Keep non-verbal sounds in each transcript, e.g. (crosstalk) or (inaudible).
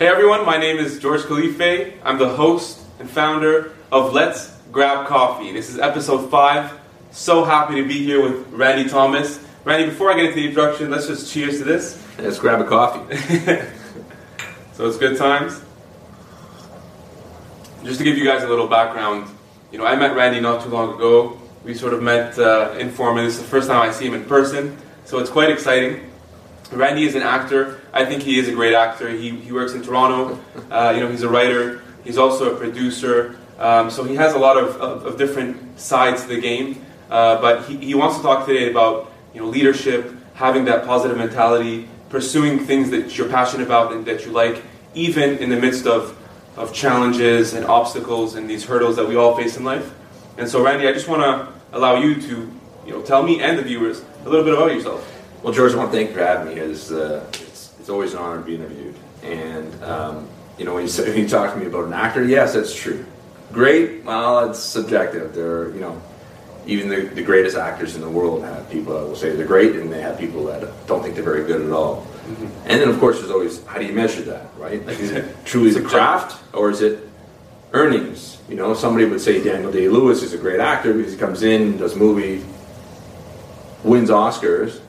Hey everyone, my name is George Khalife. I'm the host and founder of Let's Grab Coffee. This is episode 5. So happy to be here with Randy Thomas. Randy, before I get into the introduction, let's just cheers to this. Let's grab a coffee. (laughs) So it's good times. Just to give you guys a little background, you know, I met Randy not too long ago. We sort of met uh, informally. This is the first time I see him in person, so it's quite exciting. Randy is an actor. I think he is a great actor. He, he works in Toronto. (laughs) Uh, you know, he's a writer. He's also a producer. Um, so he has a lot of, of, of different sides to the game. Uh, but he, he wants to talk today about you know leadership, having that positive mentality, pursuing things that you're passionate about and that you like, even in the midst of, of challenges and obstacles and these hurdles that we all face in life. And so, Randy, I just want to allow you to you know tell me and the viewers a little bit about yourself. Well, George, I want to thank you for having me. It's, uh, it's, always an honor to be interviewed. And, um, you know, when you, (laughs) say, when you talk to me about an actor, yes, that's true. Great, well, it's subjective. There, you know, even the, the greatest actors in the world have people that will say they're great, and they have people that don't think they're very good at all. And then, of course, there's always how do you measure that, right? Like, is it (laughs) truly the craft, or is it earnings? You know, somebody would say Daniel Day Lewis is a great actor because he comes in, does a movie, wins Oscars,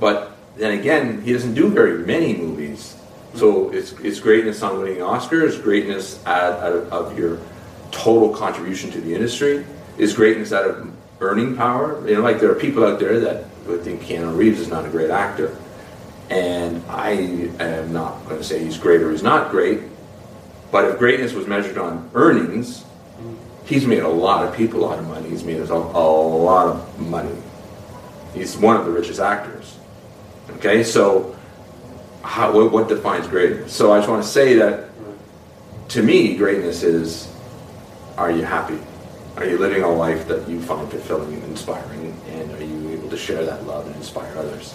but then again, he doesn't do very many movies. So it's, it's greatness on winning Oscars, greatness out, out of, of your total contribution to the industry, is greatness out of earning power. You know, like there are people out there that would think Keanu Reeves is not a great actor. And I am not going to say he's great or he's not great, but if greatness was measured on earnings, he's made a lot of people a lot of money. He's made a, a lot of money. He's one of the richest actors. Okay, so how, what, what defines greatness? So I just want to say that to me, greatness is are you happy? Are you living a life that you find fulfilling and inspiring? And are you able to share that love and inspire others?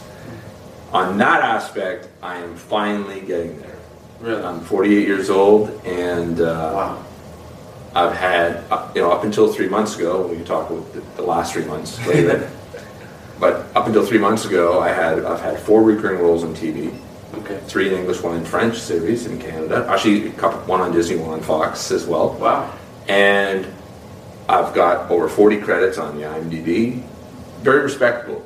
On that aspect, I am finally getting there. Really? I'm 48 years old, and uh, Wow. I've had, uh, you know, up until three months ago, we can talk about the, the last three months later. But up until three months ago, I had I've had four recurring roles on TV, Okay. three in English, one in French series in Canada. Actually, a couple, one on Disney, one on Fox as well. Wow. And I've got over 40 credits on the IMDb. Very respectable.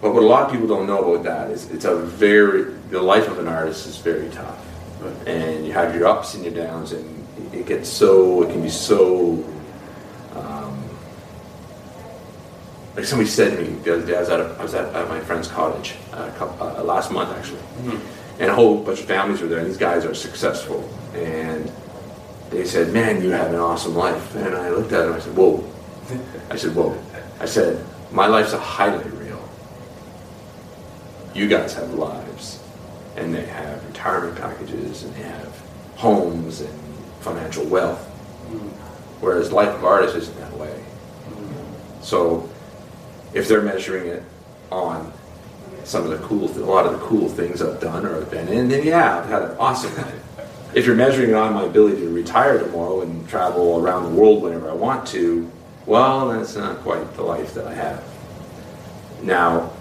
But what a lot of people don't know about that is it's a very the life of an artist is very tough Right. and you have your ups and your downs, and it gets so it can be so. Um, like somebody said to me the other day, I was at, a, I was at, at my friend's cottage uh, a couple, uh, last month actually, and a whole bunch of families were there, and these guys are successful, and they said, "Man, you have an awesome life," and I looked at them, I said, "Whoa," I said, "Whoa," I said, "My life's a highlight reel. You guys have lives." and they have retirement packages and they have homes and financial wealth. Whereas life of artists isn't that way. So if they're measuring it on some of the cool, a lot of the cool things I've done or I've been in, then yeah, I've had an awesome (laughs) life. If you're measuring it on my ability to retire tomorrow and travel around the world whenever I want to, well, that's not quite the life that I have. Now,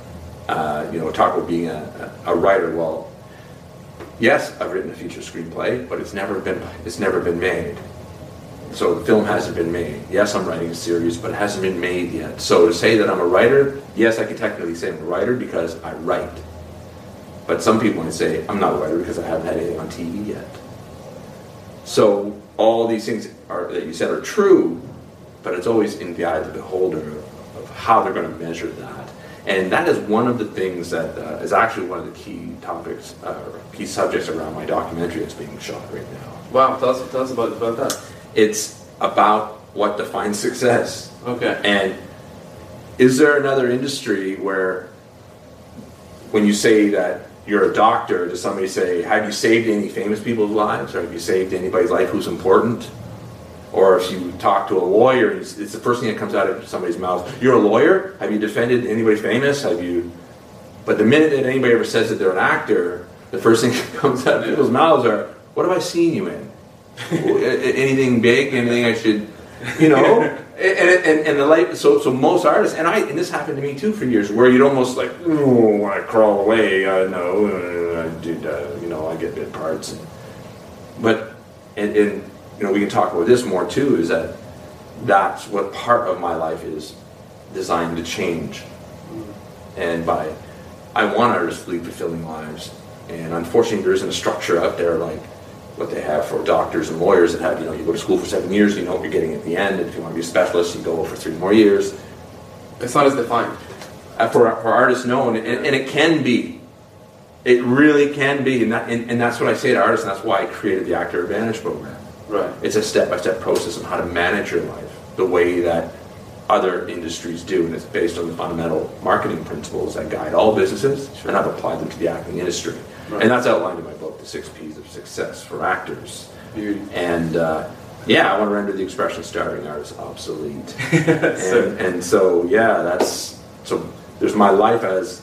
uh, you know, talk about being a, a writer. Well, yes, I've written a feature screenplay, but it's never been it's never been made. So the film hasn't been made. Yes, I'm writing a series, but it hasn't been made yet. So to say that I'm a writer, yes, I can technically say I'm a writer because I write. But some people might say I'm not a writer because I haven't had anything on TV yet. So all these things are, that you said are true, but it's always in the eye of the beholder of, how they're going to measure that. And that is one of the things that uh, is actually one of the key topics, uh, key subjects around my documentary that's being shot right now. Wow. Tell us, tell us about, about that. It's about what defines (laughs) success. Okay. And is there another industry where, when you say that you're a doctor, does somebody say, Have you saved any famous people's lives? Or have you saved anybody's life who's important? Or if you talk to a lawyer, it's, it's the first thing that comes out of somebody's mouth. You're a lawyer? Have you defended anybody famous? Have you. But the minute that anybody ever says that they're an actor, the first thing (laughs) that comes out of people's mouths are, What have I seen you in? Anything big? Anything I should, you know? (laughs) and, and, and the light, so, so most artists, and I, and this happened to me too for years, where you'd almost like, oh, I crawl away, I know, uh, I did, uh, you know, I get bit parts. And, but and, and you know we can talk about this more too. Is that that's what part of my life is designed to change, and by I want artists to lead fulfilling lives, and unfortunately there isn't a structure out there like what they have for doctors and lawyers that have you know you go to school for seven years, you know what you're getting at the end, and if you want to be a specialist, you go for three more years. It's not as defined. Uh, for, for artists, no, and, and, and it can be. It really can be, and, that, and, and that's what I say to artists, and that's why I created the Actor Advantage program. Right. It's a step-by-step process on how to manage your life the way that other industries do, and it's based on the fundamental marketing principles that guide all businesses, and I've applied them to the acting industry. Right. And that's outlined in my book, The Six P's of Success for Actors. Beauty. And uh, yeah, I want to render the expression starving artist obsolete. (laughs) and, So- and so yeah, that's so. There's my life as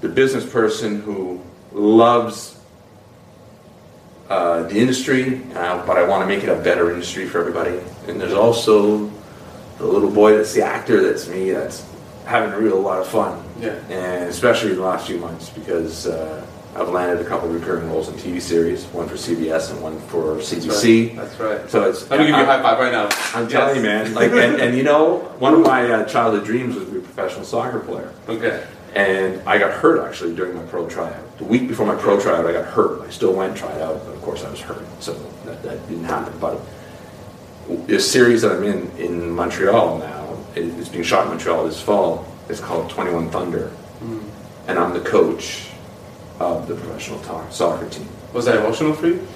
the business person who loves uh, the industry, uh, but I want to make it a better industry for everybody. And there's also the little boy that's the actor that's me that's having a real lot of fun. Yeah. And especially in the last few months because uh, I've landed a couple of recurring roles in TV series, one for CBS and one for That's CBC. right. That's right. So it's Let me give you a high five right now. I'm Yes. telling you, man. Like, and, and you know, one of my uh, childhood dreams was to be a professional soccer player. Okay. And I got hurt actually during my pro tryout. The week before my pro tryout, I got hurt. I still went tried out, but of course I was hurt, so that, that didn't happen. But this series that I'm in in Montreal now, it- it's being shot in Montreal this fall. It's called 21 Thunder, and I'm the coach of the professional to- soccer team. Was that emotional for you?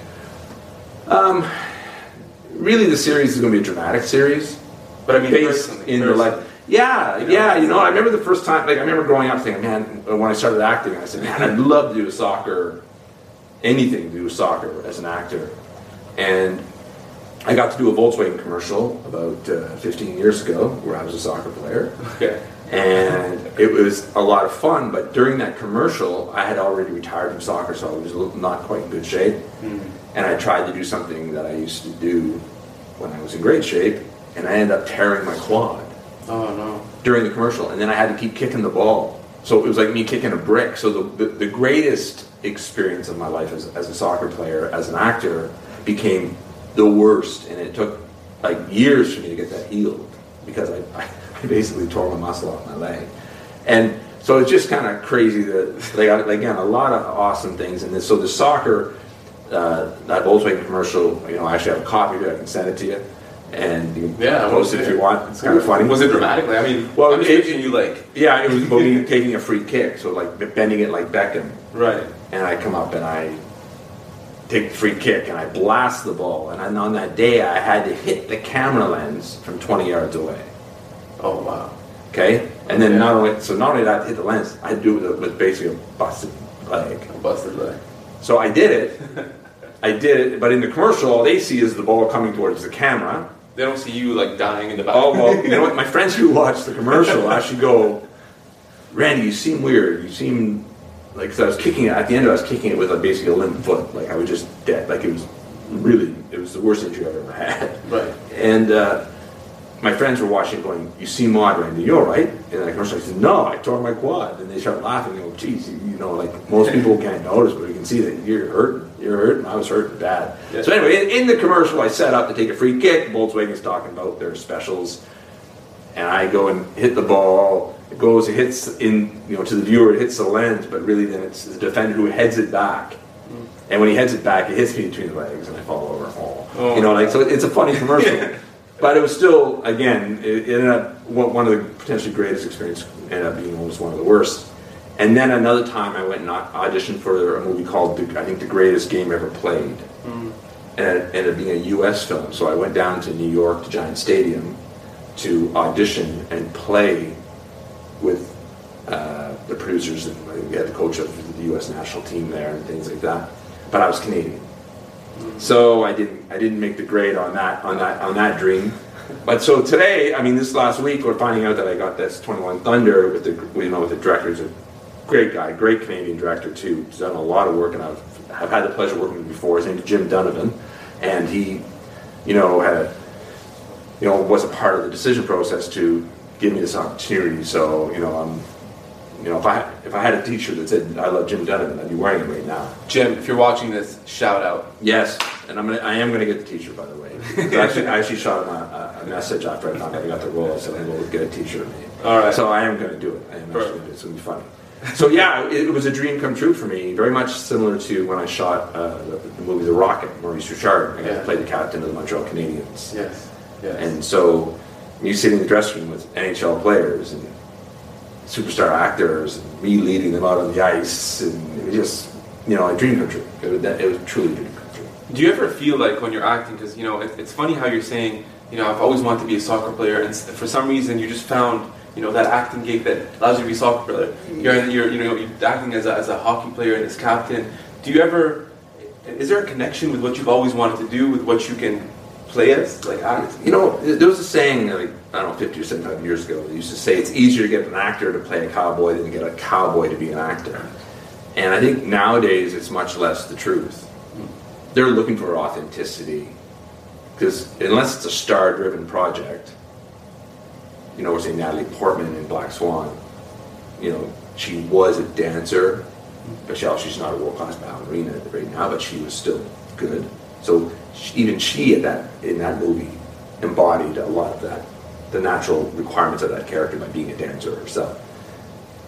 Really, the series is going to be a dramatic series. But I mean, based in your life. yeah You know? yeah you know i remember the first time like i remember growing up thinking man when i started acting i said man i'd love to do soccer anything to do with soccer as an actor and i got to do a volkswagen commercial about uh, 15 years ago where i was a soccer player Okay. And it was a lot of fun but during that commercial i had already retired from soccer so i was not quite in good shape hmm. and i tried to do something that i used to do when i was in great shape and i ended up tearing my quad Oh no. during the commercial, and then I had to keep kicking the ball. So it was like me kicking a brick. So the, the, the greatest experience of my life as, as a soccer player, as an actor, became the worst, and it took like years for me to get that healed because I, I basically tore my muscle off my leg, and so it's just kind of crazy that they got again a lot of awesome things, and this, so the soccer. Uh, that Volkswagen commercial, you know, I actually have a copy of it. I can send it to you, and you can Yeah. Post it if you want. It's kind of funny. Was it dramatic? I mean, Well, I'm it- picturing you like Yeah, it was me (laughs) taking a free kick, so like bending it like Beckham, right. and I come up and I take the free kick and I blast the ball, and on that day I had to hit the camera lens from 20 yards away. Oh wow. Okay, and then Yeah. not only so not only did I hit the lens, I do it with basically a busted leg. I busted leg. So I did it. I did it, but in the commercial, all they see is the ball coming towards the camera. They don't see you like dying in the back. Oh well, you know what? My friends who watch the commercial (laughs) actually go, Randy, you seem weird. You seem like 'cause I was kicking it at the end. I was kicking it with a, basically a limp foot. Like I was just dead. Like it was really, it was the worst injury I've ever had. Right. And uh, my friends were watching, going, "You seem odd, Randy. you're all right?" And the commercial, I said, "No, I tore my quad." And they start laughing. Go, "Geez, you, you know, like most people can't notice, but you can see that you're hurting. You're hurting. I was hurting bad." Yeah. So anyway, in, in the commercial, I set up to take a free kick. Volkswagen's talking about their specials, and I go and hit the ball. It goes, it hits in, you know, to the viewer, it hits the lens, but really then it's the defender who heads it back. Mm. And when he heads it back, it hits me between the legs, and I fall over. Oh you know, like so. It's a funny commercial, (laughs) but it was still, again, it, ended up one of the potentially greatest experiences. Ended up being almost one of the worst. And then another time, I went and auditioned for a movie called, the, I think, the greatest game ever played, and it ended up being a U.S. film. So I went down to New York to Giant Stadium to audition and play with uh, the producers, and we had the coach of the U.S. national team there and things like that. But I was Canadian, so I didn't I didn't make the grade on that on that on that dream. But so today, I mean, this last week, we're finding out that I got this 21 Thunder with the you know with the director. He's a great guy, great Canadian director too. He's done a lot of work, and I've I've had the pleasure working with him before. His name's Jim Donovan, and he, you know, had you know was a part of the decision process to give me this opportunity. So you know, I'm you know, if I if I had a T-shirt that said "I love Jim Donovan," I'd be wearing it right now. Jim, if you're watching this, shout out. Yes, and I'm gonna I am gonna get the T-shirt by the way. I actually, I actually shot him a, a message after I found out I got the role. I said, "I'm going to get a T-shirt made." All right. So I am going to do it. I am actually to do it. It's to be funny. So yeah, it, it was a dream come true for me. Very much similar to when I shot uh, the, the movie The Rocket, Maurice Richard. I got Yeah. to play the captain of the Montreal Canadiens. Yes. Yes. And so you sitting in the dressing room with NHL players and superstar actors and me leading them out on the ice and it was just, you know, a dream come true. It was, it was truly a dream come true. Do you ever feel like when you're acting, because you know it, it's funny how you're saying, you know, I've always wanted to be a soccer player, and for some reason you just found, you know, that acting gig that allows you to be a soccer player. Mm-hmm. You're, you're you know, you're acting as a, as a hockey player and as captain. Do you ever? Is there a connection with what you've always wanted to do with what you can play as, like act? You know, there was a saying, like, I don't know, 50 or 75 years ago, they used to say it's easier to get an actor to play a cowboy than to get a cowboy to be an actor. And I think nowadays it's much less the truth. They're looking for authenticity. Because unless it's a star driven project, you know, we're saying Natalie Portman in Black Swan, you know, she was a dancer, but she, oh, she's not a world class ballerina right now, but she was still good. So even she at that in that movie embodied a lot of that, the natural requirements of that character by being a dancer herself.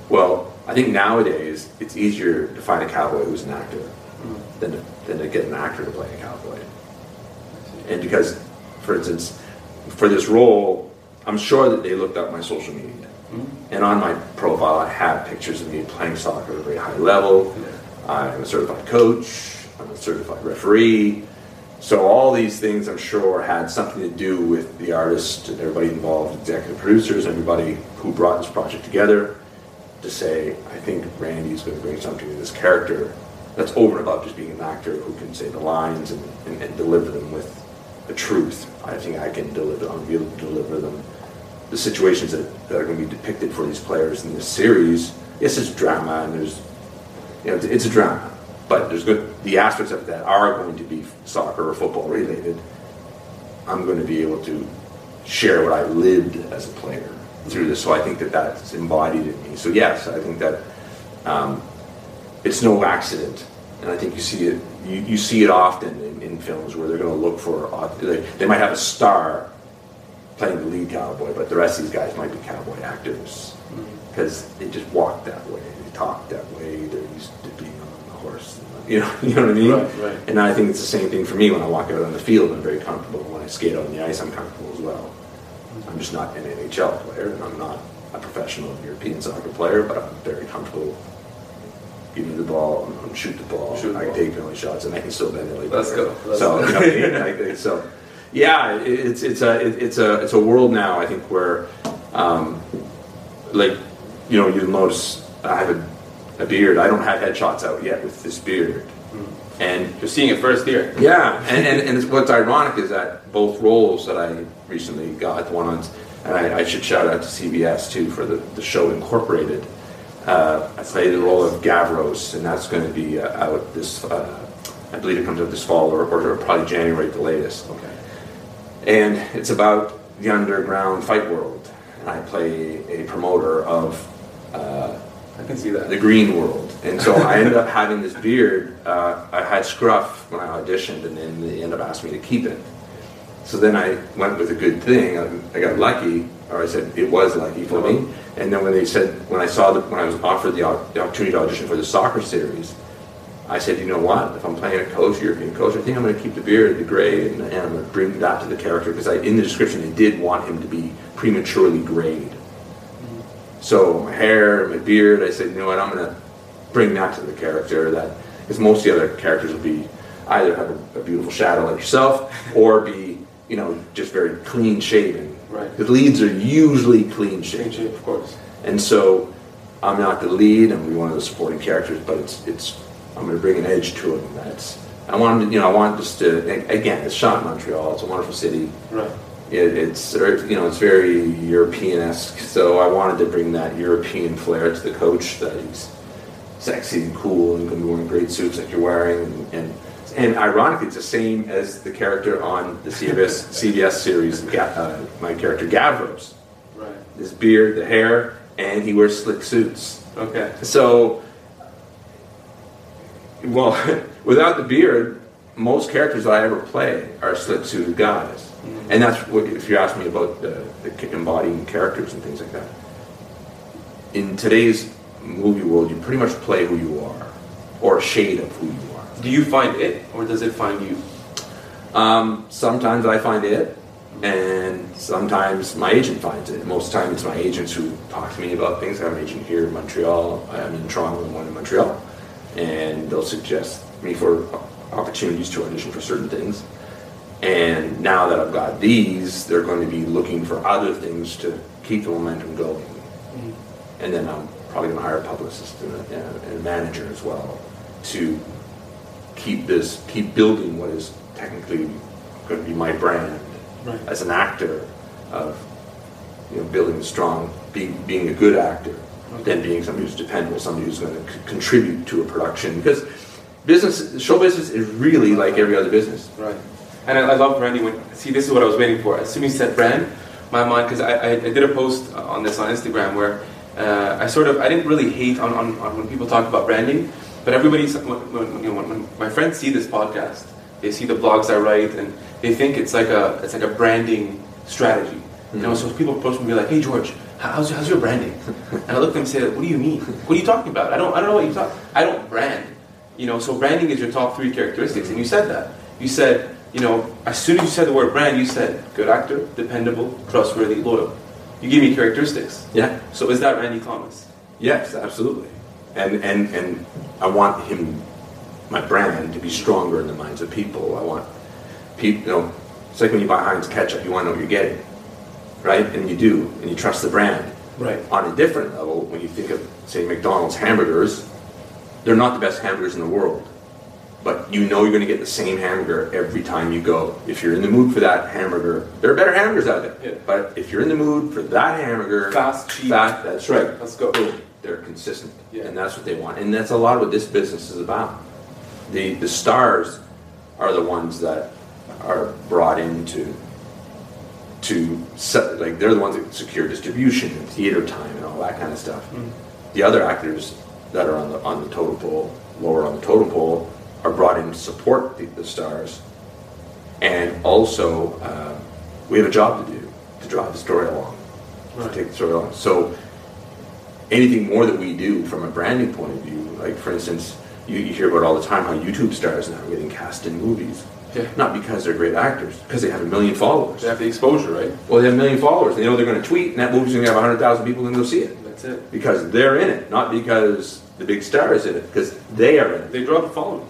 Well, I think nowadays it's easier to find a cowboy who's an actor mm-hmm. than to, than to get an actor to play a cowboy. And because, for instance, for this role, I'm sure that they looked up my social media. Mm-hmm. And on my profile, I have pictures of me playing soccer at a very high level. I'm a certified coach. I'm a certified referee. So all these things, I'm sure, had something to do with the artist and everybody involved, executive producers, everybody who brought this project together, to say, I think Randy's going to bring something to this character that's over and above just being an actor who can say the lines and, and, and deliver them with the truth. I think I can deliver. I'm able to deliver them. The situations that, that are going to be depicted for these players in this series. Yes, it's drama and there's, you know, it's, it's a drama, but there's good. The aspects of that are going to be soccer or football related. I'm going to be able to share what I lived as a player through this. So I think that that's embodied in me. So yes, I think that um, it's no accident, and I think you see it. You, you see it often in, in films where they're going to look for. au- They, they might have a star playing the lead cowboy, but the rest of these guys might be cowboy actors because they just walk that way, they talk that way, they're used to being on the horse. You know, (laughs) you know what I mean? Right, right. And I think it's the same thing for me when I walk out on the field. I'm very comfortable. When I skate on the ice, I'm comfortable as well. I'm just not an NHL player, and I'm not a professional European soccer player, but I'm very comfortable. Give me the ball, I'm, I'm shoot the ball. Shoot the I can ball. take penalty shots, and I can still bend the Let's go. Let's so, go. you know I mean? Like, like, so, yeah, it's it's a it's a it's a world now. I think where, um, like, you know, you'll notice I have a, a beard. I don't have headshots out yet with this beard, and You're seeing it first here. yeah, and, and, and it's, what's ironic is that both roles that I recently got, one on, and I, I should shout out to CBS too for the, the show Incorporated. Uh, I played the role of Gavros, and that's going to be uh, out this, uh, I believe it comes out this fall or, or probably January at the latest. Okay. And it's about the underground fight world, and I play a promoter of uh, I can see that. the green world. And so I ended up having this beard. Uh, I had scruff when I auditioned, and then they ended up asking me to keep it. So then I went with a good thing. I, I got lucky, or I said it was lucky for me. And then when they said, when I saw that, when I was offered the, the opportunity to audition for the soccer series, I said, you know what? If I'm playing a coach, European coach, I think I'm going to keep the beard, the gray, and, and I'm going to bring that to the character because in the description, they did want him to be prematurely grayed. So my hair, my beard, I said, you know what, I'm gonna bring that to the character. That because most of the other characters will be either have a, a beautiful shadow like yourself, (laughs) or be you know just very clean shaven. Right. The leads are usually clean Change shaven, of course. and so I'm not the lead. I'm be one of the supporting characters, but it's it's I'm gonna bring an edge to it. That's I want to, you know I want just to again it's shot in Montreal. It's a wonderful city Right. It, it's you know it's very European-esque. So I wanted to bring that European flair to the coach that he's sexy and cool and going to be wearing great suits like you're wearing, and and, and ironically, it's the same as the character on the CBS CBS series. Uh, my character Gavros, Right. his beard, the hair, and he wears slick suits. Okay. So, well, (laughs) without the beard, most characters that I ever play are slick suited guys, and that's what if you ask me about the, the embodying characters and things like that. In today's movie world, you pretty much play who you are, or a shade of who you are. Do you find it, or does it find you? Um, sometimes I find it, and sometimes my agent finds it. Most of the time, it's my agents who talk to me about things. I have an agent here in Montreal. I'm in Toronto and one in Montreal, and they'll suggest me for opportunities to audition for certain things. And now that I've got these, they're going to be looking for other things to keep the momentum going. Mm-hmm. And then I'm probably going to hire a publicist and a, and a manager as well to keep this, keep building what is technically going to be my brand right. as an actor of you know building a strong, being being a good actor, okay. then being somebody who's dependable, somebody who's going to c- contribute to a production because business, show business is really like every other business. Right. And I, I love branding. When see, this is what I was waiting for. As soon as you said brand, my mind because I, I, did a post on this on Instagram where uh, I sort of I didn't really hate on, on, on when people talk about branding, but everybody, when, when, you know, when, when my friends see this podcast they see the blogs I write, and they think it's like a it's like a branding strategy. Mm-hmm. You know, so people approach me and be like, "Hey, George, how's your, how's your branding?" (laughs) and I look at them and say, "What do you mean? What are you talking about? I don't I don't know what you talk. I don't brand. You know, so branding is your top three characteristics, and you said that. You said, you know, as soon as you said the word brand, you said good actor, dependable, trustworthy, loyal. You gave me characteristics. Yeah. So is that Randy Thomas? Yes, absolutely. And and and I want him my brand to be stronger in the minds of people. I want people, you know, it's like when you buy Heinz ketchup, you want to know what you're getting, right? And you do, and you trust the brand. Right. On a different level, when you think of, say, McDonald's hamburgers, they're not the best hamburgers in the world, but you know you're going to get the same hamburger every time you go. If you're in the mood for that hamburger, there are better hamburgers out there. Yeah. But if you're in the mood for that hamburger, fast, cheap, fast, that's right. Let's go. They're consistent, yeah. and that's what they want, and that's a lot of what this business is about the, the stars are the ones that are brought into to set, like they're the ones that secure distribution and theater time and all that kind of stuff. Mm. The other actors that are on the on the totem pole, lower on the totem pole, are brought in to support the, the stars, and also uh, we have a job to do to drive the story along, right. to take the story along. So anything more that we do from a branding point of view, like for instance you, you hear about all the time how YouTube stars now are getting cast in movies. Yeah. Not because they're great actors, because they have a million followers. They have the exposure, right? Well, they have a million followers. They know they're going to tweet, and that movie's going to have 100,000 people going to go see it. That's it. Because they're in it, not because the big star is in it, because they are in it. They draw the following?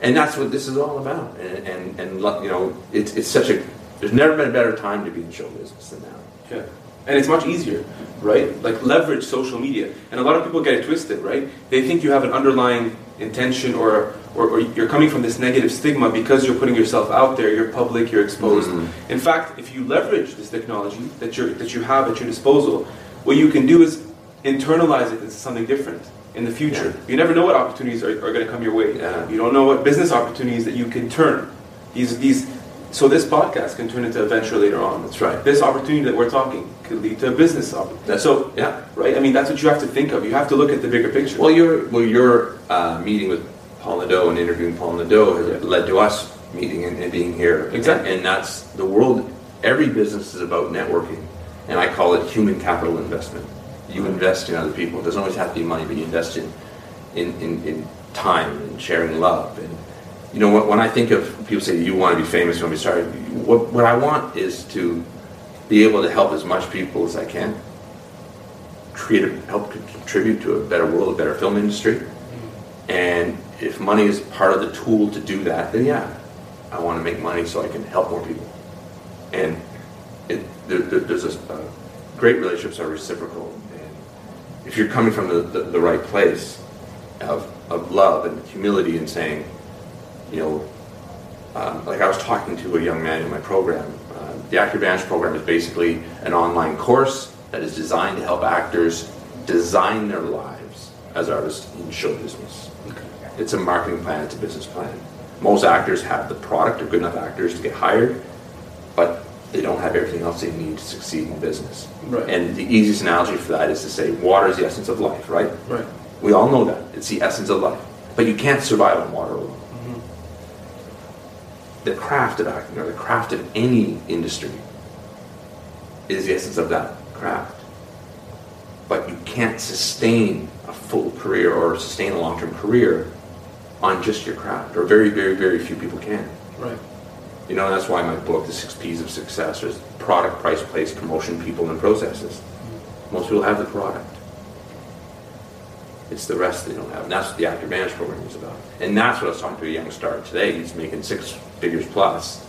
And that's what this is all about. And, and, and you know, it's, it's such a, there's never been a better time to be in show business than now. Yeah. And it's much easier, right? Like leverage social media. And a lot of people get it twisted, right? They think you have an underlying intention or, or, or, you're coming from this negative stigma because you're putting yourself out there, you're public, you're exposed. Mm-hmm. In fact, if you leverage this technology that, you that you have at your disposal, what you can do is internalize it into something different in the future. Yeah. You never know what opportunities are, are going to come your way. Yeah. You don't know what business opportunities that you can turn. These, these, so this podcast can turn into a venture later on. That's right. This opportunity that we're talking could lead to a business opportunity. so yeah, right. I mean, that's what you have to think of. You have to look at the bigger picture. Well, your well your uh, meeting with Paul Nadeau and interviewing Paul Nadeau has yeah. led to us meeting and, and being here. Exactly. And, and that's the world. Every business is about networking, and I call it human capital investment. You invest in other people. It doesn't always have to be money, but you invest in in, in, in time and sharing love and you know, when I think of people say you want to be famous, when we start, what, what I want is to be able to help as much people as I can, create, a, help contribute to a better world, a better film industry, and if money is part of the tool to do that, then yeah, I want to make money so I can help more people. And it, there, there, there's a, uh, great relationships are reciprocal, if you're coming from the, the, the right place of, of love and humility and saying, you know, um, like I was talking to a young man in my program. Uh, the Actor Advantage program is basically an online course that is designed to help actors design their lives as artists in show business. Okay. It's a marketing plan, it's a business plan. Most actors have the product, are good enough actors to get hired, they don't have everything else they need to succeed in business. Right. And the easiest analogy for that is to say water is the essence of life, right? Right. We all know that. It's the essence of life. But you can't survive on water alone. Mm-hmm. The craft of acting, or the craft of any industry, is the essence of that craft. But you can't sustain a full career or sustain a long term career on just your craft, or very, very, very few people can. Right. You know, that's why my book, The Six P's of Success, is product, price, place, promotion, people, and processes. Most people have the product. It's the rest they don't have. And that's what the Actor Advantage program is about. And that's what I was talking to a young star today. He's making six figures plus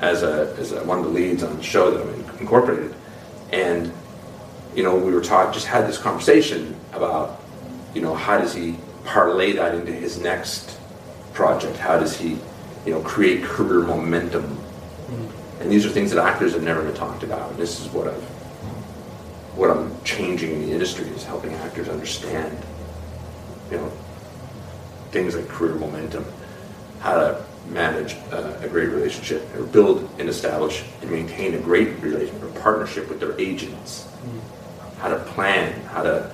as a as a, one of the leads on the show that I'm incorporated. And you know, we were talking, just had this conversation about, you know, how does he parlay that into his next project? How does he, you know, create career momentum? And these are things that actors have never been talked about. And this is what I've, what I'm changing in the industry is helping actors understand, you know, things like career momentum, how to manage uh, a great relationship, or build and establish and maintain a great relationship or partnership with their agents, how to plan, how to,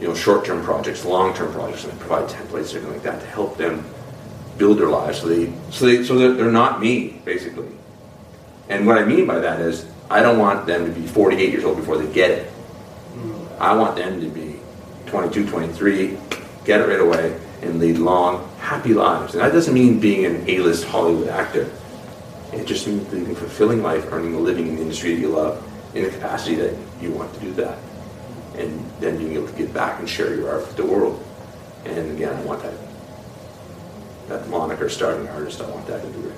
you know, short-term projects, long-term projects, and provide templates, or everything like that, to help them build their lives so they, so they, so that they're not me, basically. And what I mean by that is, I don't want them to be 48 years old before they get it. Hmm. I want them to be 22, 23, get it right away, and lead long, happy lives. And that doesn't mean being an A-list Hollywood actor. It just means leading a fulfilling life, earning a living in the industry that you love, in the capacity that you want to do that. And then being able to give back and share your art with the world. And again, I want that that moniker, starting artist, I want that to be.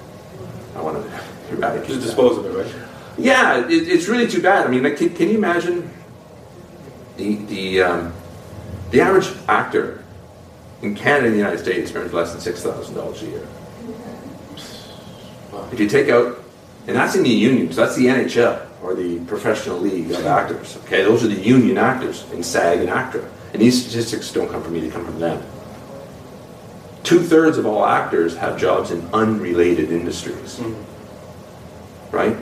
I want to eradicate Just dispose of it, right? Yeah, it, it's really too bad. I mean, like, can, can you imagine the the um, the average actor in Canada and the United States earns less than six thousand dollars a year. If you take out, and that's in the unions, that's the NHL or the professional league of actors. Okay, those are the union actors in SAG and ACTRA, and these statistics don't come from me; they come from them. Two thirds of all actors have jobs in unrelated industries right?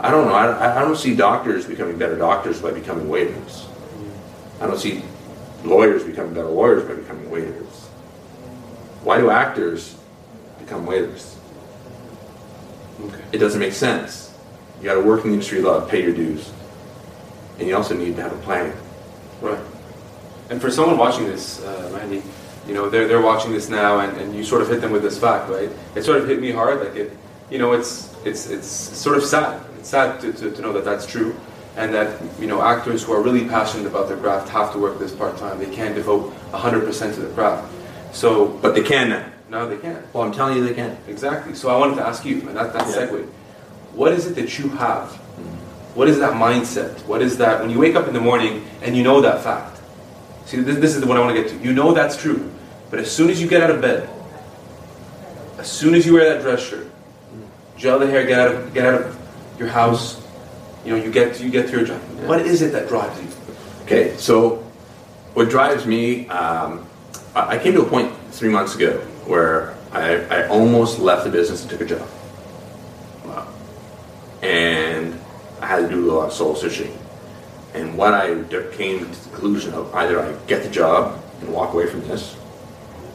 I don't know. I, I don't see doctors becoming better doctors by becoming waiters. I don't see lawyers becoming better lawyers by becoming waiters. Why do actors become waiters? Okay. It doesn't make sense. You got to work in the industry you love, pay your dues, and you also need to have a plan. Right. And for someone watching this, uh, Randy, you know, they're, they're watching this now and, and you sort of hit them with this fact, right? It sort of hit me hard. Like it, you know, it's, it's, it's sort of sad. It's sad to, to, to know that that's true. And that, you know, actors who are really passionate about their craft have to work this part-time. They can't devote 100% to the craft. So, But they can now. no, they can't. Well, I'm telling you, they can. Exactly. So I wanted to ask you, and that, that Yeah. segue. What is it that you have? What is that mindset? What is that when you wake up in the morning and you know that fact? See, this, this is what I want to get to. You know that's true, but as soon as you get out of bed, as soon as you wear that dress shirt, gel the hair, get out of get out of your house, you know, you get you get to your job. What is it that drives you? Okay, so what drives me, um, I I came to a point three months ago where I, I almost left the business and took a job. Wow. And I had to do a lot of soul searching. And what I came to the conclusion of either I get the job and walk away from this,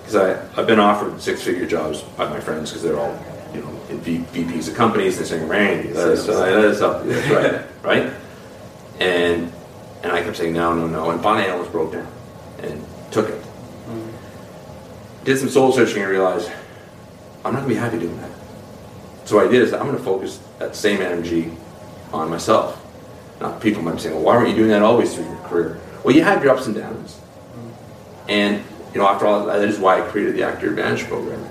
because I've been offered six figure jobs by my friends because they're all, you know, in v- VPs of companies. They're saying, Randy, let us, let us help you. That's right. (laughs) right? And and I kept saying no, no, no. And finally, I almost broke down and took it. Did some soul searching and realized I'm not gonna be happy doing that. So what I did is I'm gonna focus that same energy on myself. Now, people might be saying, well, why weren't you doing that always through your career? Well, you have your ups and downs. And, you know, after all, that is why I created the Actor Advantage program.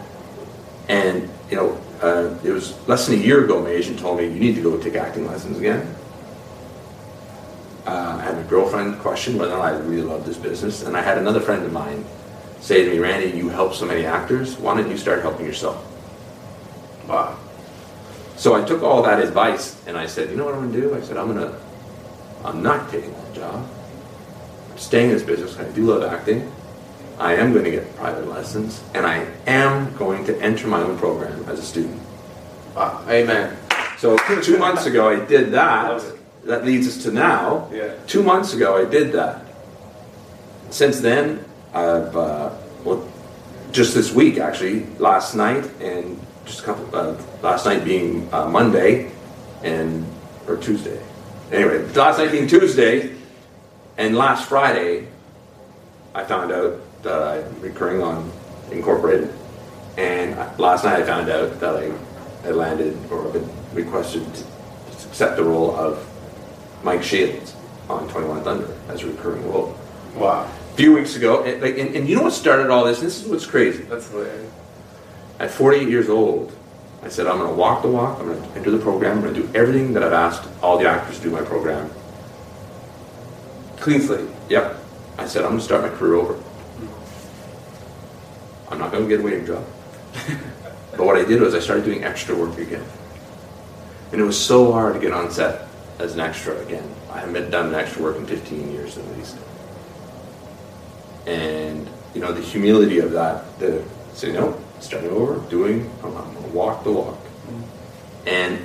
And, you know, uh, it was less than a year ago, my agent told me, you need to go take acting lessons again. Uh, I had my girlfriend question whether or not I really love this business. And I had another friend of mine say to me, Randy, you help so many actors. Why don't you start helping yourself? Wow. So I took all that advice and I said, you know what I'm gonna do? I said, I'm gonna, I'm not taking that job. I'm staying in this business. I do love acting. I am going to get private lessons and I am going to enter my own program as a student. Wow. Amen. So two months ago, I did that. That leads us to now. Yeah. Two months ago, I did that. Since then, I've uh, well, just this week actually, last night and just a couple. Uh, last night being uh, Monday, and or Tuesday. Anyway, last night being Tuesday, and last Friday, I found out that I'm recurring on Incorporated, and last night I found out that I, I landed or been requested to accept the role of Mike Shields on 21 Thunder as a recurring role. Wow. A few weeks ago, and, like, and, and you know what started all this? This is what's crazy. That's hilarious. At 48 years old, I said, I'm going to walk the walk, I'm going to enter the program, I'm going to do everything that I've asked all the actors to do in my program. Clean slate. Yep. I said, I'm going to start my career over. I'm not going to get a waiting job. but what I did was I started doing extra work again. And it was so hard to get on set as an extra again. I haven't done extra work in 15 years at least. And, you know, the humility of that, the say, no, starting over, doing, I'm going to walk the walk. And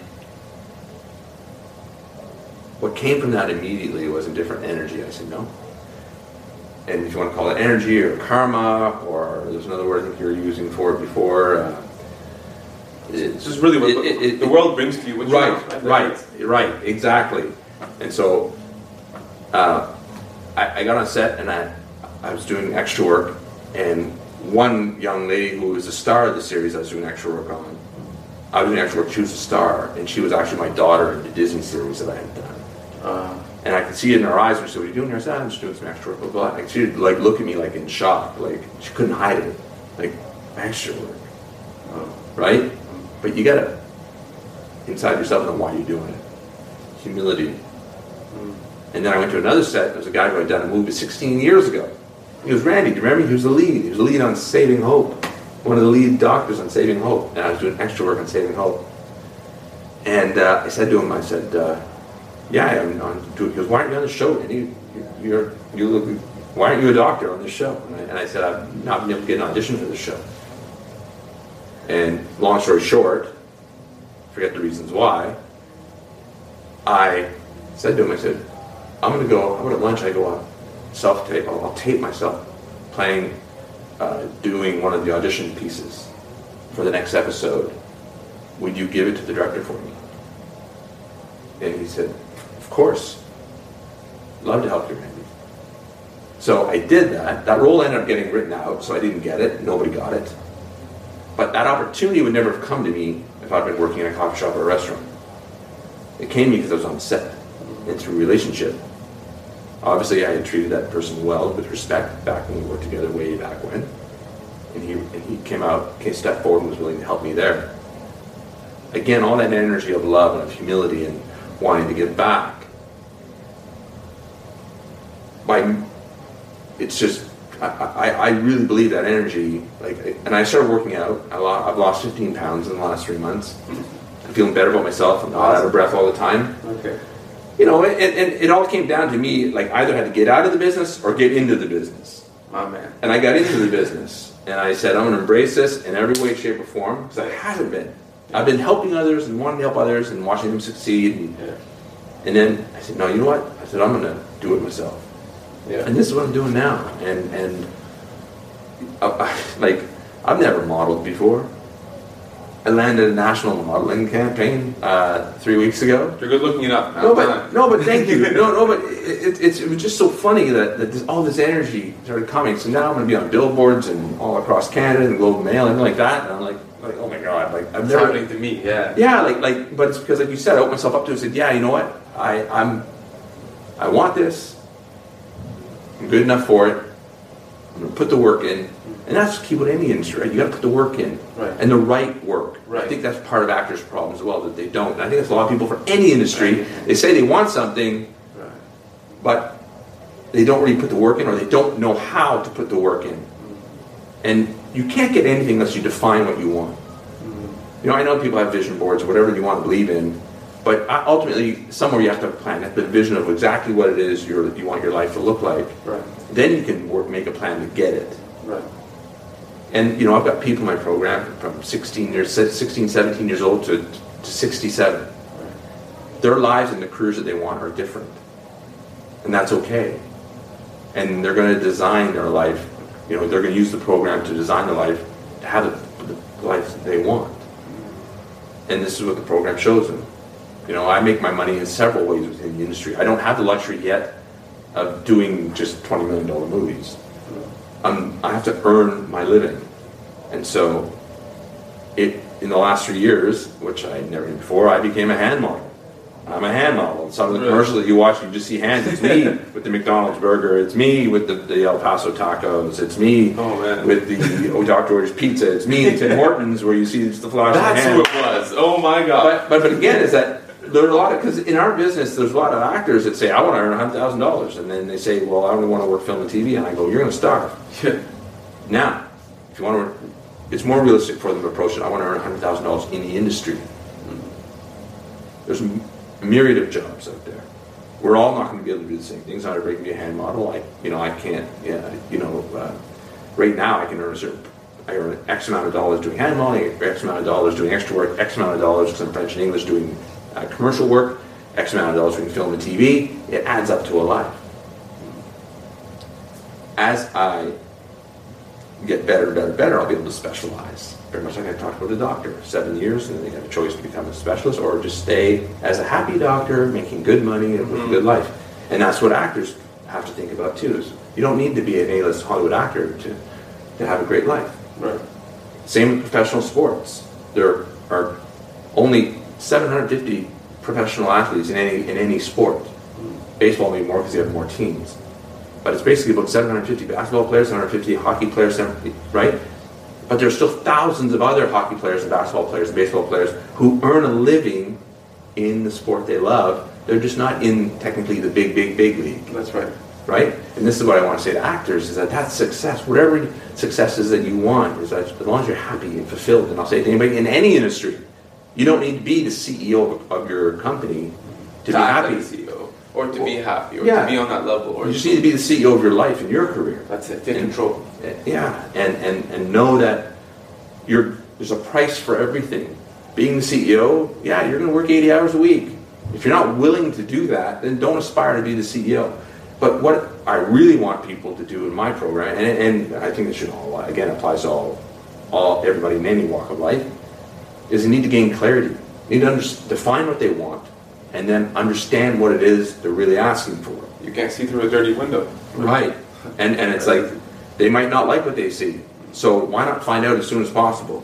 what came from that immediately was a different energy. I said, no. And if you want to call it energy or karma, or there's another word I think you were using for it before. Uh, It's just really what it- it- it- the world brings to you. Right, right, right, exactly. And so uh, I, I got on set and I, I was doing extra work, and one young lady who was a star of the series I was doing extra work on, I was doing extra work. She was a star, and she was actually my daughter in the Disney series that I had done. Uh, And I could see it in her eyes when she said, What are you doing here? I said, I'm just doing some extra work, blah, blah. Like, she'd like look at me like in shock. Like she couldn't hide it. Like extra work. oh. Right? But you gotta inside yourself and know why you're doing it. Humility. And then I went to another set, there was a guy who had done a movie 16 years ago. He was Randy, do you remember? He was the lead. He was the lead on Saving Hope. One of the lead doctors on Saving Hope. And I was doing extra work on Saving Hope. And uh, I said to him, I said, uh, yeah, I'm on. He goes, why aren't you on the show? And you, you're, you look. Why aren't you a doctor on the show? And I, said, I've not been able to get an audition for this show. And long story short, forget the reasons why. I said to him, I said, I'm going to go. I went at lunch. I go out, self tape. I'll, I'll tape myself playing, uh, doing one of the audition pieces for the next episode. Would you give it to the director for me? And he said, Of course. Love to help you, Randy. So I did that. That role ended up getting written out, so I didn't get it. Nobody got it. But that opportunity would never have come to me if I'd been working in a coffee shop or a restaurant. It came to me because I was on set and through relationship. Obviously, I had treated that person well with respect back when we worked together way back when. And he, and he came out, came stepped forward and was willing to help me there. Again, all that energy of love and of humility and wanting to give back. By, it's just, I, I, I really believe that energy. Like, and I started working out. I I've lost 15 pounds in the last three months. I'm feeling better about myself. I'm not out of breath all the time Okay. you know, and, and it all came down to me, like either had to get out of the business or get into the business. My man. And I got into the business, and I said, I'm going to embrace this in every way, shape, or form, because I haven't been. I've been helping others and wanting to help others and watching them succeed. And, Yeah. and then I said, no, you know what? I said, I'm going to do it myself. Yeah. And this is what I'm doing now. And, and I, I, (laughs) like, I've never modeled before. I landed a national modeling campaign uh, three weeks ago. You're good looking enough. No, but no, but thank you. (laughs) No, no, but it, it, it's, it was just so funny that, that this, all this energy started coming. So now I'm going to be on billboards and all across Canada and Globe and Mail and like that. And I'm like, like, oh my god, like I'm never. happening to me. Yeah. Yeah, like like, but it's because like you said, I opened myself up to it. and said, yeah, you know what? I I'm, I want this. I'm good enough for it. I'm going to put the work in, and that's key with any industry. Right? You got to put the work in, Right. and the right work. I think that's part of actors' problem as well that they don't. And I think that's a lot of people for any industry. They say they want something, Right. but they don't really put the work in, or they don't know how to put the work in. And you can't get anything unless you define what you want. Mm-hmm. You know, I know people have vision boards or whatever you want to believe in, but ultimately, somewhere you have to have a plan, you have a vision of exactly what it is you're, you want your life to look like. Right. Then you can work, make a plan to get it. Right. And you know, I've got people in my program from 16 years, 16, 17 years old to, to 67. their lives and the careers that they want are different. And that's okay. And they're going to design their life, you know, they're going to use the program to design their life to have the, the life that they want. And this is what the program shows them. You know, I make my money in several ways within the industry. I don't have the luxury yet of doing just $20 million movies. Um, I have to earn my living. And so, it, in the last three years, which I never did before, I became a hand model. I'm a hand model. Some of the Really? commercials that you watch, you just see hands. It's me (laughs) with the McDonald's burger. It's me with the, the El Paso tacos. It's me Oh, with the oh, Dr. Oetker pizza. It's me in Tim (laughs) Hortons where you see it's the flash of the That's who it was. Oh my god. But, but but again, is that there's a lot of because in our business, there's a lot of actors that say I want to earn hundred thousand dollars, and then they say, well, I only want to work film and TV, and I go, you're going to starve. Yeah. Now, if you want to, work, it's more realistic for them to approach it. I want to earn hundred thousand dollars in the industry. There's a myriad of jobs out there. We're all not going to be able to do the same things. Not everybody can be a hand model. I, you know, I can't. Yeah, you know, uh, right now I can earn a certain. I earn X amount of dollars doing hand modeling, X amount of dollars doing extra work, X amount of dollars because I'm French and English doing uh, commercial work, X amount of dollars doing film and TV. It adds up to a lot. As I get better, better, better, I'll be able to specialize. Very much like I talked about a doctor. Seven years, and then they have a choice to become a specialist or just stay as a happy doctor, making good money and with a good life. And that's what actors have to think about too. Is you don't need to be an A-list Hollywood actor to, to have a great life. Right. Same with professional sports. There are only 750 professional athletes in any in any sport. Baseball maybe more because they have more teams. But it's basically about 750 basketball players, 750 hockey players, 750, right? But there's still thousands of other hockey players and basketball players and baseball players who earn a living in the sport they love. They're just not in technically the big, big, big league That's right. right? And this is what I want to say to actors: is that that's success. Whatever success is that you want, is that as long as you're happy and fulfilled. And I'll say it to anybody in any industry, you don't need to be the CEO of, your company to be happy. like CEO, or to be happy, or Yeah. to be on that level, or You just need to be the CEO of your life and your career. that's it. Take And- control. Eh, yeah, and, and, and know that you're, there's a price for everything. Being the CEO, yeah, you're going to work 80 hours a week. If you're not willing to do that, then don't aspire to be the CEO. But what I really want people to do in my program, and, and I think this should all, again, applies to all, all everybody in any walk of life, is they need to gain clarity. They need to define what they want, and then understand what it is they're really asking for. You can't see through a dirty window. Right. And and it's like they might not like what they see. So why not find out as soon as possible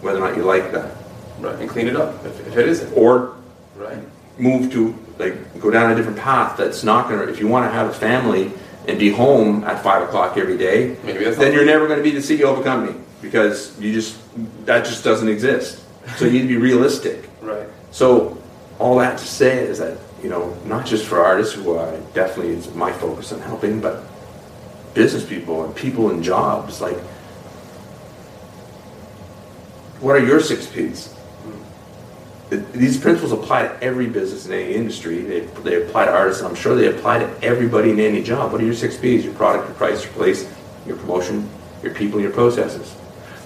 whether or not you like that? Right. And clean it up if, if it isn't. Or Right. move to like go down a different path that's not gonna if you want to have a family and be home at five o'clock every day, then you're never gonna be the CEO of a company because you just that just doesn't exist. So you need to be realistic. Right. So all that to say is that you know not just for artists who I definitely is my focus on helping, but business people and people in jobs like what are your six P's? Hmm. These principles apply to every business in any industry. They, they apply to artists, I'm sure they apply to everybody in any job. What are your six P's? Your product, your price, your place, your promotion, your people, and your processes.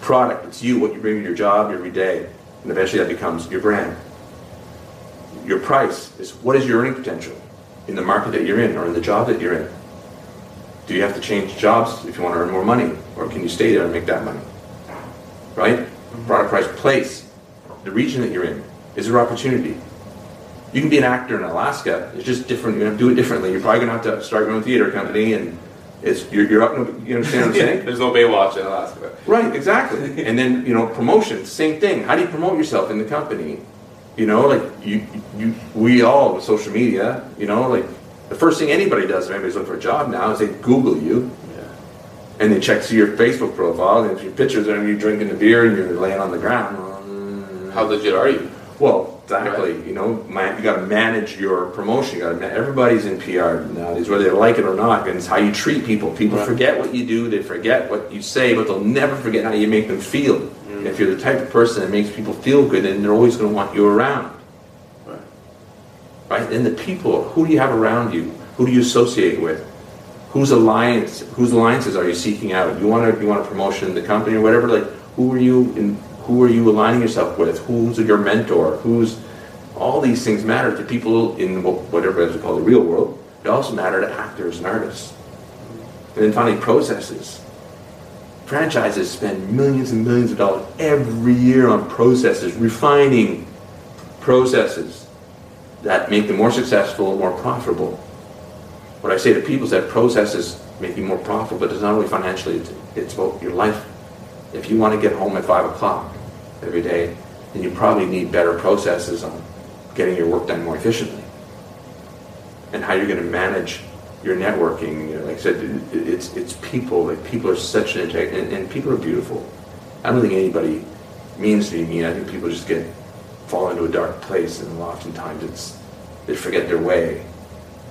Product, it's you, what you bring to your job every day, and eventually that becomes your brand. Your price is what is your earning potential in the market that you're in or in the job that you're in. Do you have to change jobs if you want to earn more money, or can you stay there and make that money? Right? Mm-hmm. Product, price, place, the region that you're in. Is there opportunity? You can be an actor in Alaska. It's just different. You're going to do it differently. You're probably going to have to start your own theater company, and it's you're, you're up. You understand what I'm saying? (laughs) There's no Baywatch in Alaska. Right, exactly. and then you know, promotion, same thing. How do you promote yourself in the company? You know, like you, you, we all with social media. You know, like the first thing anybody does if anybody's looking for a job now is they Google you Yeah. and they check see your Facebook profile, and if your pictures are you drinking a beer and you're laying on the ground. How legit are you? Well, exactly. You know, man, you got to manage your promotion. You got to. Everybody's in PR nowadays, whether they like it or not, and it's how you treat people. People Right. forget what you do, they forget what you say, but they'll never forget how you make them feel. And if you're the type of person that makes people feel good, then they're always going to want you around, Right. right? And the people, who do you have around you? Who do you associate with? Whose alliance? Whose alliances are you seeking out? You want to you want a promotion in the company or whatever? Like, who are you in? Who are you aligning yourself with? Who's your mentor? Who's All these things matter to people in whatever we call the real world. They also matter to actors and artists. And then finally, processes. Franchises spend millions and millions of dollars every year on processes, refining processes that make them more successful more profitable. What I say to people is that processes make you more profitable, but it's not only financially, it's, it's about your life. If you want to get home at 5 o'clock every day, then you probably need better processes on getting your work done more efficiently. And how you're going to manage your networking. You know, like I said, it's it's people. Like people are such an integ- and, and people are beautiful. I don't think anybody means to be mean. I think people just get fall into a dark place, and oftentimes it's they forget their way.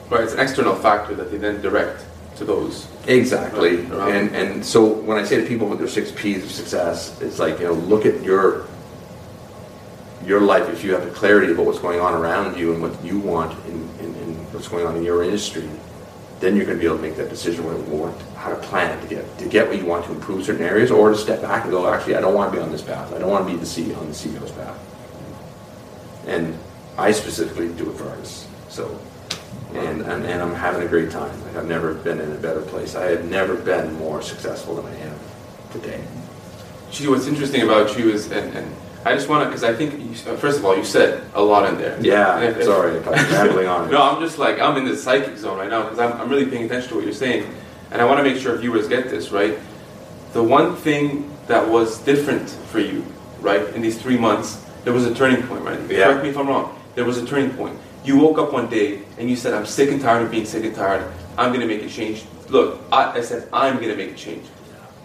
Right, it's an external factor that they then direct to those. Exactly, right, um, and and so when I say to people with their six P's of success, it's like you know look at your your life if you have the clarity about what's going on around you and what you want in, in, in what's going on in your industry then you're going to be able to make that decision what you want, how to plan to get to get what you want to improve certain areas, or to step back and go, actually, I don't want to be on this path. I don't want to be the CEO on the CEO's path. And I specifically do it for artists. So, and, and, and I'm having a great time. Like I've never been in a better place. I have never been more successful than I am today. Gee, what's interesting about you is, and, and I just want to, because I think, you, first of all, you said a lot in there. Yeah, if, sorry if I'm rambling on. no, I'm just like, I'm in the psychic zone right now because I'm, I'm really paying attention to what you're saying. And I want to make sure viewers get this, right? The one thing that was different for you, right, in these three months, there was a turning point, right? Yeah. Correct me if I'm wrong. There was a turning point. You woke up one day and you said, I'm sick and tired of being sick and tired. I'm going to make a change. Look, I, I said, I'm going to make a change.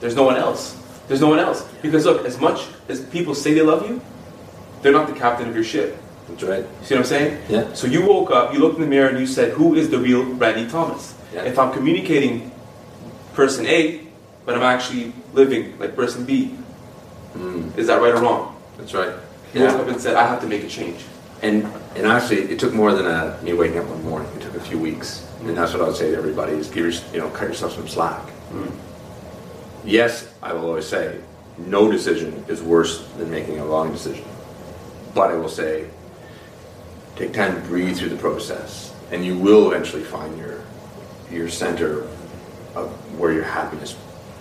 There's no one else. There's no one else. Because look, as much as people say they love you, they're not the captain of your ship. That's right. You See what I'm saying? Yeah. So you woke up, you looked in the mirror, and you said, "Who is the real Randy Thomas?" Yeah. If I'm communicating person A, but I'm actually living like person B, mm. is that right or wrong? That's right. You yeah. woke up and said, "I have to make a change." And and actually, it took more than a, me waking up one morning. It took a few weeks, and that's what I would say to everybody: is give your, you know, cut yourself some slack. Mm yes, I will always say, no decision is worse than making a wrong decision. But I will say, take time to breathe through the process, and you will eventually find your your center of where your happiness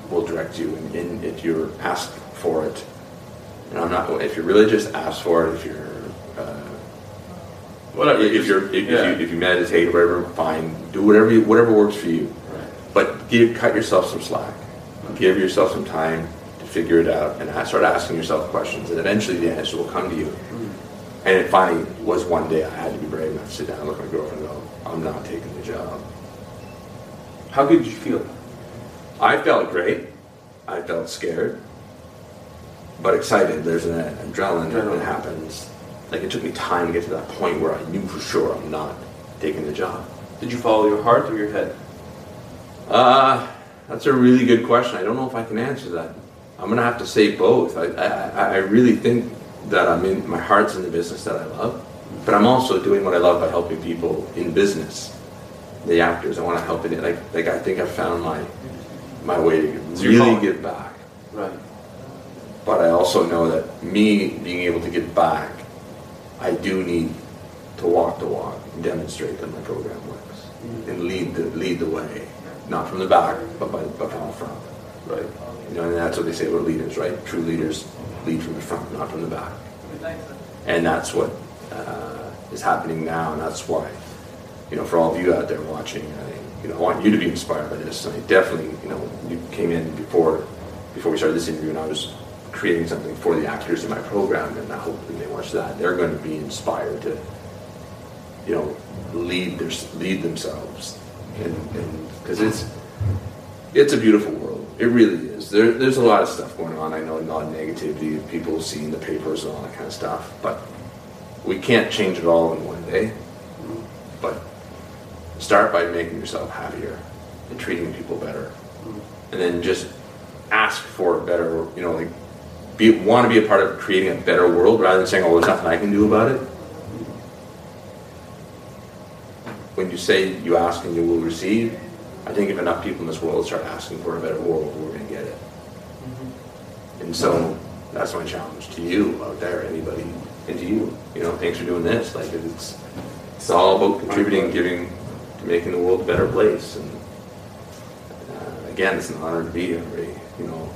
will direct you. And, and if you're asked for it, and I'm not, if you're religious, ask for it. If you're uh, whatever, if you're if, yeah. if, you, if you meditate or whatever, fine. Do whatever you, whatever works for you. Right. But give cut yourself some slack give yourself some time to figure it out and start asking yourself questions, and eventually the answer will come to you. Hmm. And it finally was one day I had to be brave enough to sit down and look at my girlfriend and go, I'm not taking the job. How good did you feel? I felt great. I felt scared, but excited. There's an adrenaline, adrenaline. that happens. Like it took me time to get to that point where I knew for sure I'm not taking the job. Did you follow your heart or your head? Uh, that's a really good question. I don't know if I can answer that. I'm going to have to say both. I, I, I really think that I'm in, my heart's in the business that I love, but I'm also doing what I love by helping people in business, the actors. I want to help in it. Like, like I think I found my, my way to really give back. Right. But I also know that me being able to give back, I do need to walk the walk and demonstrate that my program works mm-hmm. and lead the, lead the way not from the back, but, by, but from the front. Right. You know, and that's what they say about leaders, right? True leaders lead from the front, not from the back. And that's what uh, is happening now, and that's why, you know, for all of you out there watching, I, you know, I want you to be inspired by this. And I definitely, you know, you came in before before we started this interview, and I was creating something for the actors in my program, and I hope when they watch that, they're going to be inspired to, you know, lead their lead themselves and because it's it's a beautiful world. It really is. There, there's a lot of stuff going on. I know a lot of negativity, people seeing the papers and all that kind of stuff, but we can't change it all in one day. But start by making yourself happier and treating people better, mm-hmm. and then just ask for a better. You know, like be want to be a part of creating a better world rather than saying, "Oh, there's nothing I can do about it." when you say you ask and you will receive, I think if enough people in this world start asking for a better world, we're going to get it. Mm-hmm. And so that's my challenge to you out there, anybody, and to you. You know, thanks for doing this. Like it's it's all about contributing, giving, to making the world a better place. And uh, again, it's an honor to be here. You know,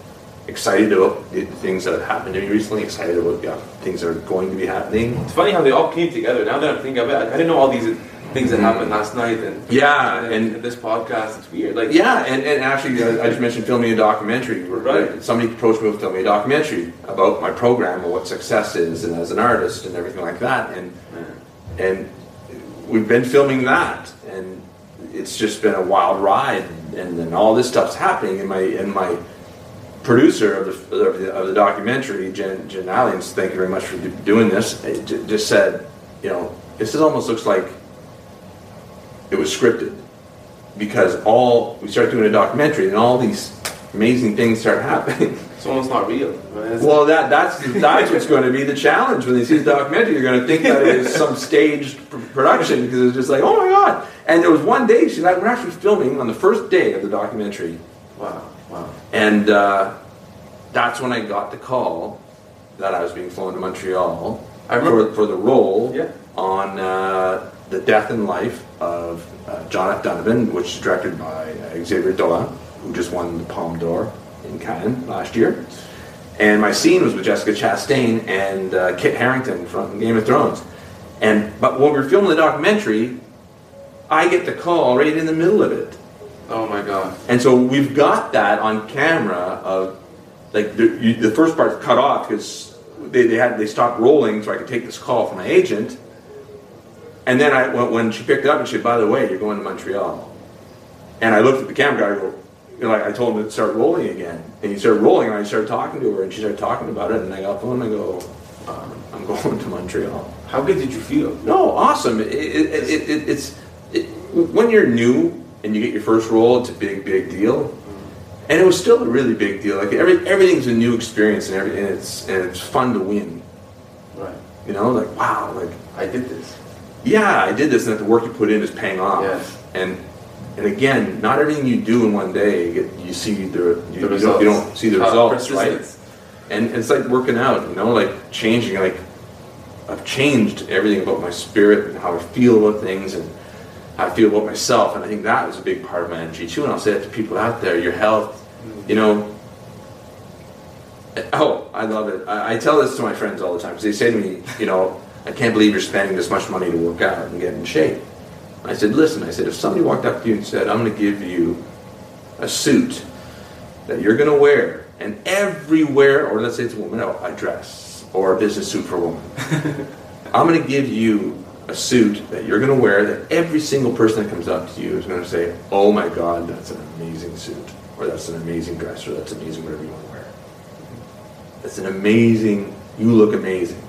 excited about the things that have happened to me recently. Excited about the things that are going to be happening. It's funny how they all came together. Now that I'm thinking of it, I didn't know all these things that happened last night and Yeah, and, and and this podcast. It's weird. Like Yeah, and, and actually, I just mentioned filming a documentary. Right. Somebody approached me to film me a documentary about my program and what success is, and as an artist and everything like that. And and we've been filming that, and it's just been a wild ride. And then all this stuff's happening, and my and my producer of the of the, of the documentary, Jen Jen Allians, thank you very much for do- doing this. Eh, j- Just said, you know, this almost looks like it was scripted because all we start doing a documentary and all these amazing things start happening. (laughs) it's almost not real. right? Well, that that's that's what's going to be the challenge when they see the documentary. You're going to think that it is some staged pr- production because it's just like, oh my god! And there was one day she like we're actually filming on the first day of the documentary, wow. And uh, that's when I got the call that I was being flown to Montreal I remember- for, for the role Yeah. on uh, the death and life of uh, John F. Donovan, which is directed by uh, Xavier Dolan, who just won the Palme d'Or in Cannes last year. And my scene was with Jessica Chastain and uh, Kit Harington from Game of Thrones. And but when we were filming the documentary, I get the call right in the middle of it. Oh my god. And so we've got that on camera of like the, you, the first part's cut off because they, they had they stopped rolling so I could take this call from my agent. And then I when, when she picked it up and she said, "By the way, you're going to Montreal." And I looked at the camera guy. I go, you know, like I told him to start rolling again, and he started rolling, and I started talking to her, and she started talking about it, and I got phone, and I go, um, "I'm (laughs) going to Montreal." How good did you feel? No, awesome. It, it, it, it, it's it, when you're new and you get your first role, it's a big, big deal. And it was still a really big deal. Like every, everything's a new experience, and every and it's and it's fun to win. Right. You know, like wow, like I did this. yeah, I did this, and that the work you put in is paying off. Yes. And and again, not everything you do in one day, you, get, you see the you, The you, don't, you don't see the Uh, results, right? And it's like working out, you know, like changing. Like I've changed everything about my spirit and how I feel about things and I feel about myself. And I think that was a big part of my energy too. And I'll say it to people out there: your health, you know. Oh, I love it. I, I tell this to my friends all the time because they say to me, you know, I can't believe you're spending this much money to work out and get in shape. I said, listen, I said, if somebody walked up to you and said, I'm going to give you a suit that you're going to wear, and everywhere, or let's say it's a woman, oh, a dress or a business suit for a woman, (laughs) I'm going to give you a suit that you're going to wear that every single person that comes up to you is going to say, oh my God, that's an amazing suit, or that's an amazing dress, or that's amazing whatever you want to wear. That's an amazing, you look amazing.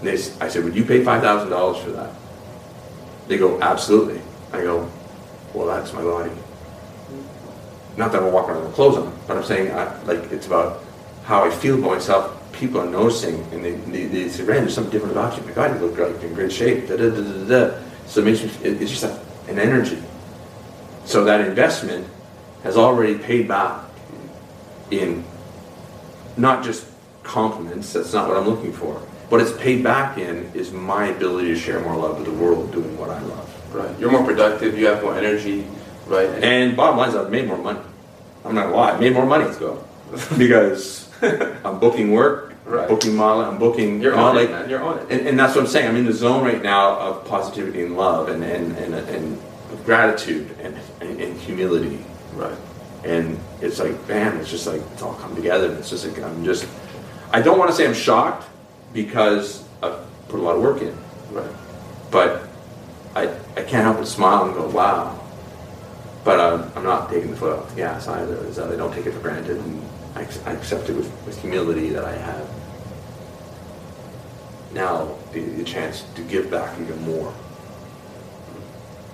And they, I said, would you pay $5,000 for that? They go, absolutely. I go, well, that's my body. Not that I'm walking around with clothes on, but I'm saying, I, like, it's about how I feel about myself. People are noticing, and they, they, they say, Rand, there's something different about you. My God, you look like you're in great shape. Da, da, da, da, da. So it makes me, it- it's just a, an energy. So that investment has already paid back in not just compliments, that's not what I'm looking for. What it's paid back in is my ability to share more love with the world doing what I love. Right. You're more productive. You have more energy. Right. And And bottom line is I've made more money. I'm not gonna lie, I made more money. Let's go. Because (laughs) I'm booking work, Right. booking model, I'm booking you're on it, man. You're on it. and, and that's what I'm saying. I'm in the zone right now of positivity and love and, and, and, and gratitude and, and, and humility. Right. and it's like bam it's just like it's all come together it's just like i'm just i don't want to say i'm shocked because i've put a lot of work in Right. but i i can't help but smile and go wow but um, i'm not taking the foot off the gas either is that i don't take it for granted and i, I accept it with, with humility that i have now the, the chance to give back even more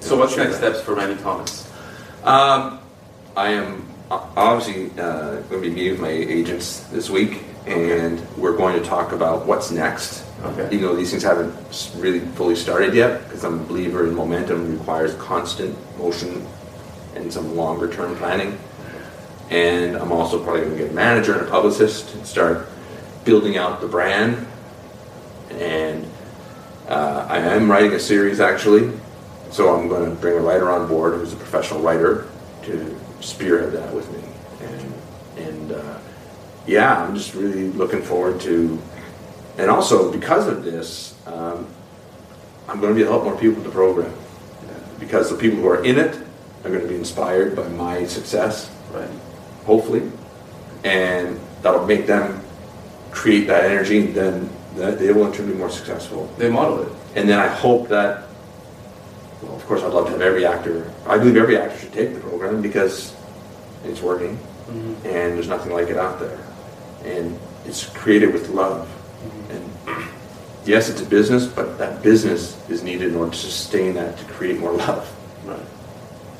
So what's next that. steps for Randy Thomas? Um, I am obviously uh, going to be meeting with my agents this week, and we're going to talk about what's next. Okay. Even though these things haven't really fully started yet, because I'm a believer in momentum requires constant motion and some longer term planning. And I'm also probably going to get a manager and a publicist and start building out the brand, and uh, I am writing a series actually. So I'm going to bring a writer on board who's a professional writer to spearhead that with me, and and uh, yeah, I'm just really looking forward to, and also because of this, um, I'm going to be able to help more people with the program because the people who are in it are going to be inspired by my success, Right. Hopefully, and that'll make them create that energy, and then they will in turn be more successful. They model it. And then I hope that, well, of course, I'd love to have every actor. I believe every actor should take the program because it's working, Mm-hmm. and there's nothing like it out there, and it's created with love. And yes, it's a business, but that business is needed in order to sustain that to create more love. Right.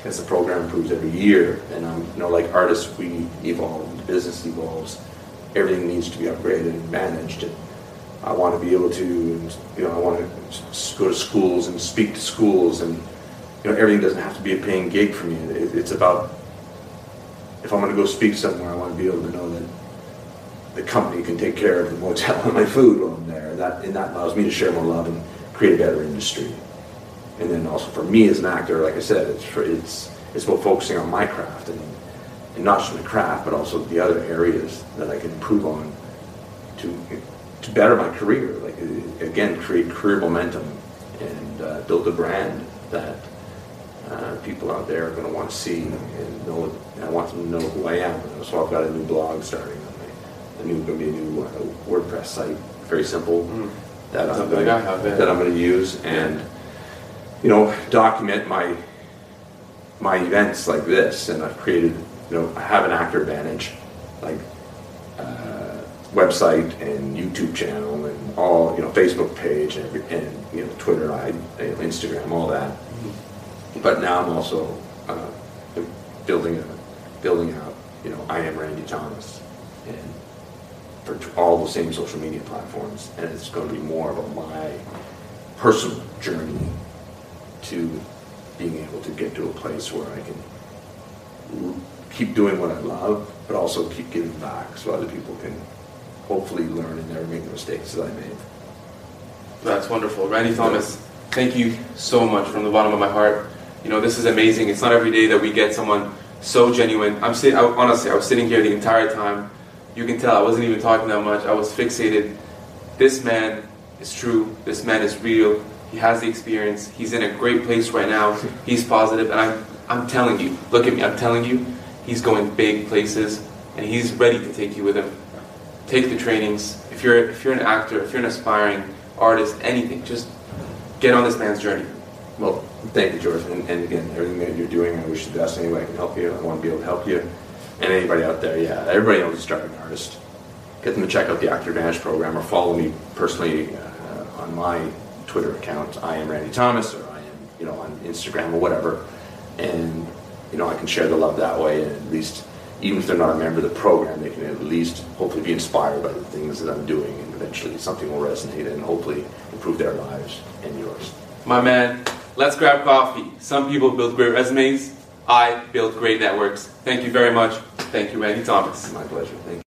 As the program improves every year, and I'm, you know, like artists, we evolve, the business evolves, everything needs to be upgraded and managed. And I want to be able to, you know, I want to go to schools and speak to schools, and you know, everything doesn't have to be a paying gig for me. It, it's about if I'm going to go speak somewhere, I want to be able to know that the company can take care of the motel (laughs) and my food while I'm there. That and that allows me to share more love and create a better industry. And then also for me as an actor, like I said, it's for, it's it's about focusing on my craft and, and not just my craft, but also the other areas that I can improve on to to better my career. Like uh, again, create career momentum and uh, build a brand that uh, people out there are going to want to see and know. I want them to know who I am. So I've got a new blog starting. on my- A new going to be a new uh, WordPress site, very simple. Mm. That I'm going like I have, yeah. that I'm going to use and you know document my my events like this. And I've created you know I have an actor advantage, like uh, website and YouTube channel and all you know Facebook page and, and you know Twitter, I, Instagram, all that. But now I'm also uh, building a building out. You know, I am Randy Thomas, and for all the same social media platforms, and it's going to be more of a my personal journey to being able to get to a place where I can keep doing what I love, but also keep giving back, so other people can hopefully learn and never make the mistakes that I made. That's wonderful. Randy Thomas, thank you so much from the bottom of my heart. You know, this is amazing. It's not every day that we get someone so genuine. I'm sitting, honestly, I was sitting here the entire time. You can tell I wasn't even talking that much. I was fixated. This man is true. This man is real. He has the experience. He's in a great place right now. He's positive, and I'm, I'm telling you, look at me. I'm telling you, he's going big places, and he's ready to take you with him take the trainings. If you're if you're an actor, if you're an aspiring artist, anything, just get on this man's journey. Well, thank you, George. And, and again, everything that you're doing, I wish you the best. Any way I can help you, I want to be able to help you. And anybody out there, yeah, everybody knows a starving artist. Get them to check out the Actor Advantage program or follow me personally uh, on my Twitter account. I am Randy Thomas, or I am, you know, on Instagram or whatever. And you know, I can share the love that way, and at least, even if they're not a member of the program, they can at least hopefully be inspired by the things that I'm doing, and eventually something will resonate and hopefully improve their lives and yours. My man, let's grab coffee. Some people build great resumes. I build great networks. Thank you very much. Thank you, Randy Thomas. My pleasure. Thank you.